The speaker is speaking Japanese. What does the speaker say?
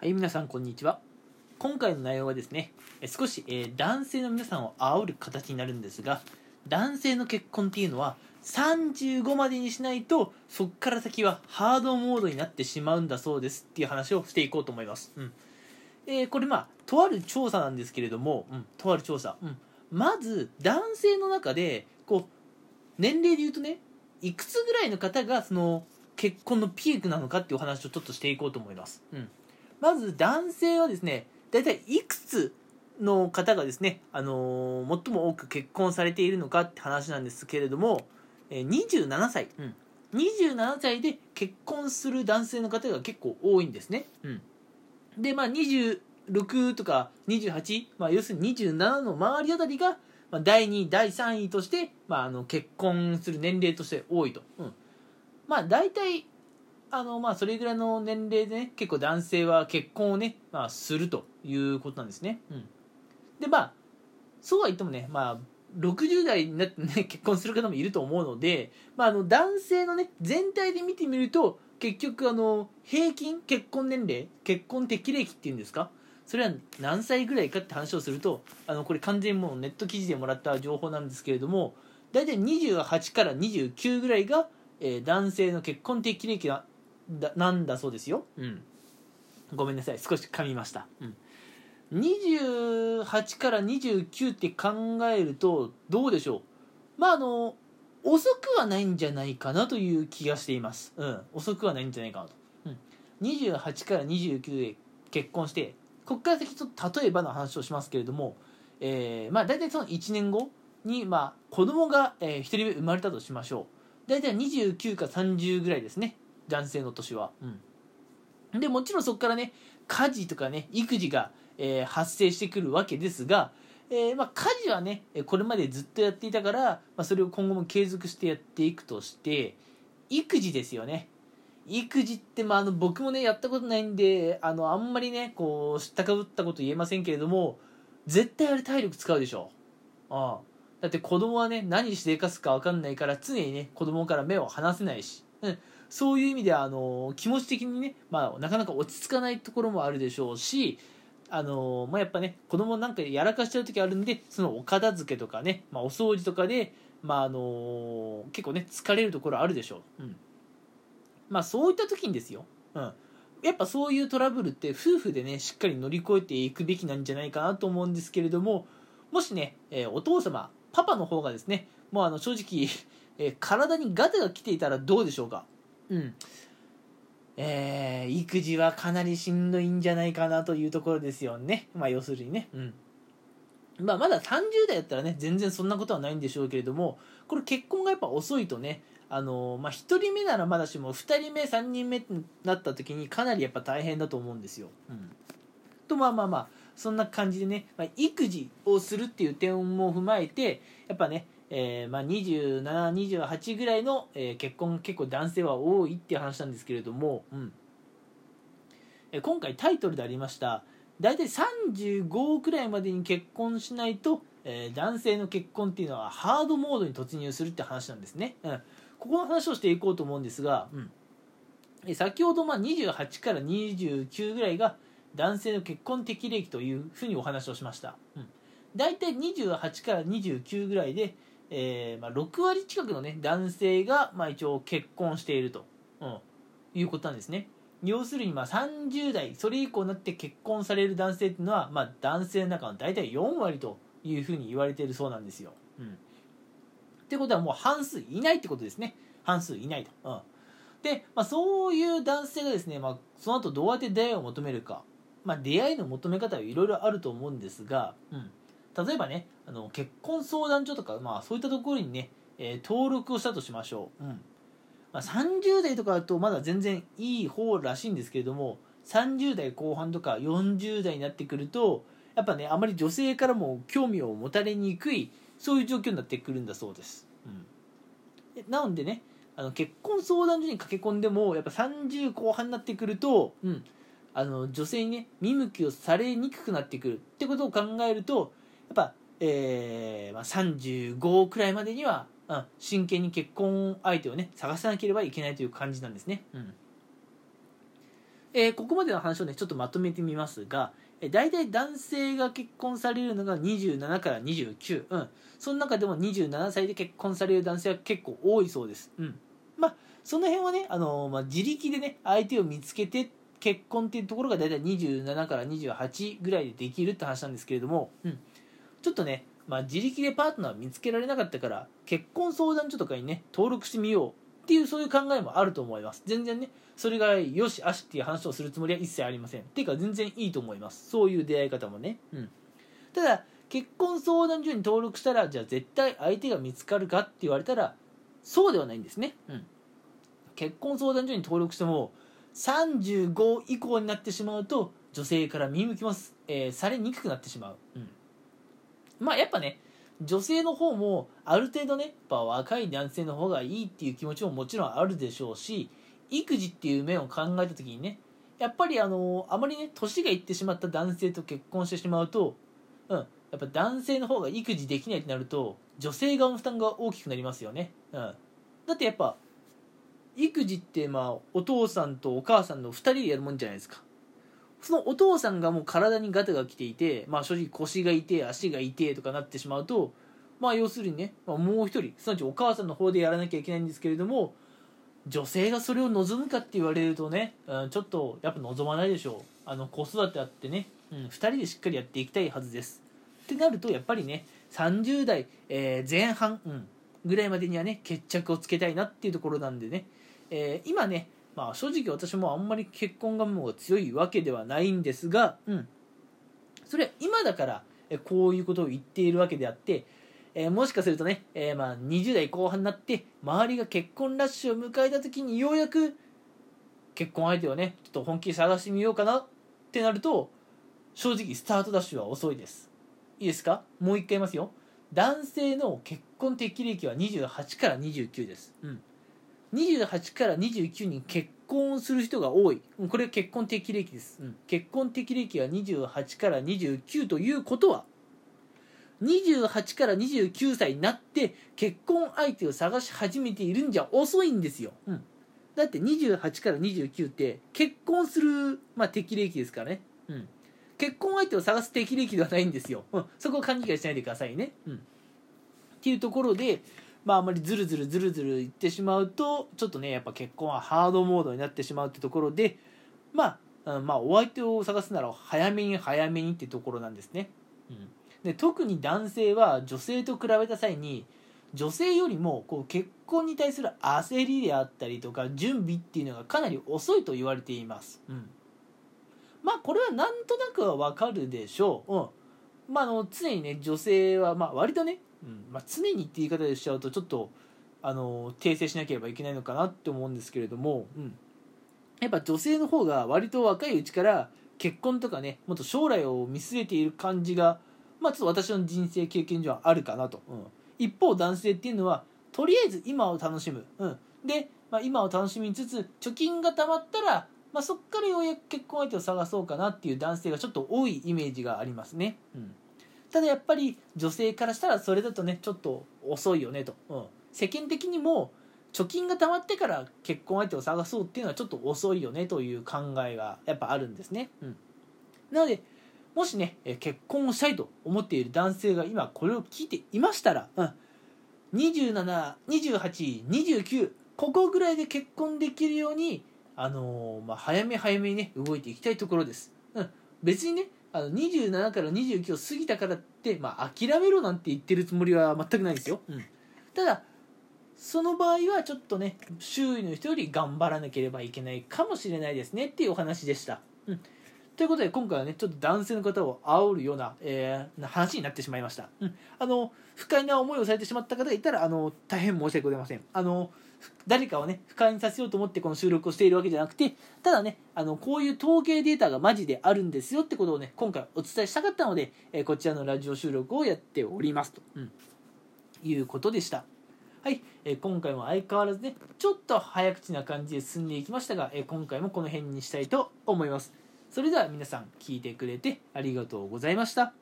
はい、皆さんこんにちは。今回の内容はですね、少し、えー男性の皆さんを煽る形になるんですが、男性の結婚っていうのは35までにしないと、そっから先はハードモードになってしまうんだそうですっていう話をしていこうと思います。うん。えーこれまあ、とある調査なんですけれども、うん、とある調査。うん。まず、男性の中で、こう、年齢で言うとね、いくつぐらいの方が、その、結婚のピークなのかっていうお話をちょっとしていこうと思います。うん。まず男性はですね、大体いくつの方がですね、あのー最も多く結婚されているのかって話なんですけれども、えー27歳、うん、27歳で結婚する男性の方が結構多いんですね。うん、で、まあ、26とか28、まあ、要するに27の周りあたりが、まあ、第2位、第3位として、まあ、あの結婚する年齢として多いと。うんまあ、大体あのまあそれぐらいの年齢でね結構男性は結婚をね、まあ、するということなんですね。うん、でまあそうは言ってもねまあ60代になってね 結婚する方もいると思うので、まあ、あの男性のね全体で見てみると結局あの平均結婚年齢結婚適齢期っていうんですかそれは何歳ぐらいかって話をするとあのこれ完全にもうネット記事でもらった情報なんですけれども大体28から29ぐらいが、えー男性の結婚適齢期なだなんだそうですよ、うん、ごめんなさい。少し噛みました、うん、28から29って考えるとどうでしょう？まああの遅くはないんじゃないかなという気がしています、うん、遅くはないんじゃないかなと、うん、28から29で結婚してここから先ちょっと例えばの話をしますけれども、えーまあ大体その1年後に、まあ、子供が、えー、1人目生まれたとしましょう。大体29か30ぐらいですね男性の年は、うん、でもちろんそこからね家事とかね育児が、えー発生してくるわけですが、えーまあ、家事はねこれまでずっとやっていたから、まあ、それを今後も継続してやっていくとして育児ですよね。育児って、まあ、あの僕もねやったことないんであのあんまりねこう知ったかぶったこと言えませんけれども絶対あれ体力使うでしょ。ああ。だって子供はね何して生かすか分かんないから常にね子供から目を離せないし、うん、そういう意味ではあの気持ち的にね、まあ、なかなか落ち着かないところもあるでしょうしあのまあ、やっぱね子供なんかやらかしちゃう時あるんでそのお片付けとかね、まあ、お掃除とかで、まああの結構ね疲れるところあるでしょう、うん。まあ、そういった時にですよ、うん、やっぱそういうトラブルって夫婦でねしっかり乗り越えていくべきなんじゃないかなと思うんですけれどももしね、えーお父様パパの方がですねもうあの正直、えー体にガタが来ていたらどうでしょうか？うん。えー育児はかなりしんどいんじゃないかなというところですよね。まあ要するにね。うん。まあまだ30代だったらね全然そんなことはないんでしょうけれどもこれ結婚がやっぱ遅いとねあのまあ、1人目ならまだしも2人目3人目になった時にかなりやっぱ大変だと思うんですよ。うん、とまあまあまあそんな感じでね、まあ、育児をするっていう点も踏まえてやっぱね、えーまあ、2728ぐらいの、えー結婚結構男性は多いっていう話なんですけれども、うん。えー今回タイトルでありました大体35くらいまでに結婚しないと、えー男性の結婚っていうのはハードモードに突入するって話なんですね。うん。ここの話をしていこうと思うんですが、うん。え先ほどまあ28から29ぐらいが男性の結婚適齢期というふうにお話をしました、うん、大体28から29ぐらいで、えーまあ、6割近くの、ね、男性がまあ一応結婚していると、うん、いうことなんですね。要するにまあ30代それ以降になって結婚される男性っていうのは、まあ、男性の中の大体4割というふうに言われているそうなんですよ、うん。ってことはもう半数いないってことですね。半数いないと、うん、で、まあ、そういう男性がですね、まあ、その後どうやって出会いを求めるか、まあ、出会いの求め方はいろいろあると思うんですが、うん、例えばねあの結婚相談所とか、まあ、そういったところにね、えー登録をしたとしましょう、うん。まあ、30代とかだとまだ全然いい方らしいんですけれども30代後半とか40代になってくるとやっぱねあまり女性からも興味を持たれにくいそういう状況になってくるんだそうです、うん。で、なのでねあの結婚相談所に駆け込んでもやっぱ30後半になってくると、うん、あの女性にね見向きをされにくくなってくるってことを考えるとやっぱ、えーまあ、35くらいまでには、うん、真剣に結婚相手をね探さなければいけないという感じなんですね、うん、えーここまでの話をねちょっとまとめてみますが、えー、大体男性が結婚されるのが27から29、うん、その中でも27歳で結婚される男性は結構多いそうです、うん、まあその辺はね、あのーまあ、自力でね相手を見つけて結婚っていうところが大体27から28ぐらいでできるって話なんですけれども、うん、ちょっとね、まあ、自力でパートナー見つけられなかったから結婚相談所とかにね登録してみようっていうそういう考えもあると思います。全然ねそれがよしあしっていう話をするつもりは一切ありません。っていうか全然いいと思います。そういう出会い方もね。うん。ただ結婚相談所に登録したらじゃあ絶対相手が見つかるかって言われたらそうではないんですね。うん。結婚相談所に登録しても35以降になってしまうと女性から見向きます、えーされにくくなってしまう、うん、まあやっぱね女性の方もある程度ねやっぱ若い男性の方がいいっていう気持ちももちろんあるでしょうし育児っていう面を考えた時にねやっぱりあのあまりね年がいってしまった男性と結婚してしまうと、うん、やっぱ男性の方が育児できないってなると女性側の負担が大きくなりますよね、うん、だってやっぱ育児ってまあお父さんとお母さんの2人でやるもんじゃないですか。そのお父さんがもう体にガタが来ていて、まあ、正直腰が痛い足が痛いとかなってしまうと、まあ、要するにね、まあ、もう一人すなわちお母さんの方でやらなきゃいけないんですけれども女性がそれを望むかって言われるとね、うん、ちょっとやっぱ望まないでしょう。あの子育てあってね、うん、2人でしっかりやっていきたいはずです。ってなるとやっぱりね30代、えー前半、うん、ぐらいまでにはね決着をつけたいなっていうところなんでね、えー今ねまあ正直私もあんまり結婚願望が強いわけではないんですが、うん、それは今だからこういうことを言っているわけであって、えーもしかするとね、えーまあ20代後半になって周りが結婚ラッシュを迎えた時にようやく結婚相手をねちょっと本気で探してみようかなってなると正直スタートダッシュは遅いです。いいですか？もう一回言いますよ。男性の結婚適齢期は28から29です、うん、28から29に結婚する人が多い。これ結婚適齢期です、うん。結婚適齢期は28から29ということは28から29歳になって結婚相手を探し始めているんじゃ遅いんですよ、うん、だって28から29って結婚する、まあ、適齢期ですからね、うん、結婚相手を探す適齢期ではないんですよ、うん、そこを勘違いしないでくださいね、うん、っていうところでまああんまりズルズルズルズル言ってしまうとちょっとねやっぱ結婚はハードモードになってしまうってところでまあまあお相手を探すなら早めに早めにってところなんですね、うん、で特に男性は女性と比べた際に女性よりもこう結婚に対する焦りであったりとか準備っていうのがかなり遅いと言われています、うん、まあこれはなんとなくはわかるでしょう、うん。まあ、あの常にね女性はまあ割とね、うん。まあ、常にって言い方でしちゃうとちょっとあの訂正しなければいけないのかなって思うんですけれども、うん、やっぱ女性の方が割と若いうちから結婚とかねもっと将来を見据えている感じがまあちょっと私の人生経験上はあるかなと、うん、一方男性っていうのはとりあえず今を楽しむ、うん、で、まあ、今を楽しみつつ貯金が貯まったら、まあ、そっからようやく結婚相手を探そうかなっていう男性がちょっと多いイメージがありますね、うん、ただやっぱり女性からしたらそれだとねちょっと遅いよねと、うん、世間的にも貯金が貯まってから結婚相手を探そうっていうのはちょっと遅いよねという考えがやっぱあるんですね、うん、なのでもしね結婚をしたいと思っている男性が今これを聞いていましたら、うん、272829ここぐらいで結婚できるように、あのーまあ、早め早めにね動いていきたいところです、うん、別にねあの27から29を過ぎたからって、まあ、諦めろなんて言ってるつもりは全くないですよ、うん、ただその場合はちょっとね周囲の人より頑張らなければいけないかもしれないですねっていうお話でした、うん、ということで今回はねちょっと男性の方を煽るような,、えーな話になってしまいました、うん、あの不快な思いをされてしまった方がいたらあの大変申し訳ございません。あの誰かをね不快にさせようと思ってこの収録をしているわけじゃなくてただねあのこういう統計データがマジであるんですよってことをね今回お伝えしたかったので、えーこちらのラジオ収録をやっておりますと、うん。いうことでした。はい、えー今回も相変わらずねちょっと早口な感じで進んでいきましたが、えー今回もこの辺にしたいと思います。それでは皆さん聞いてくれてありがとうございました。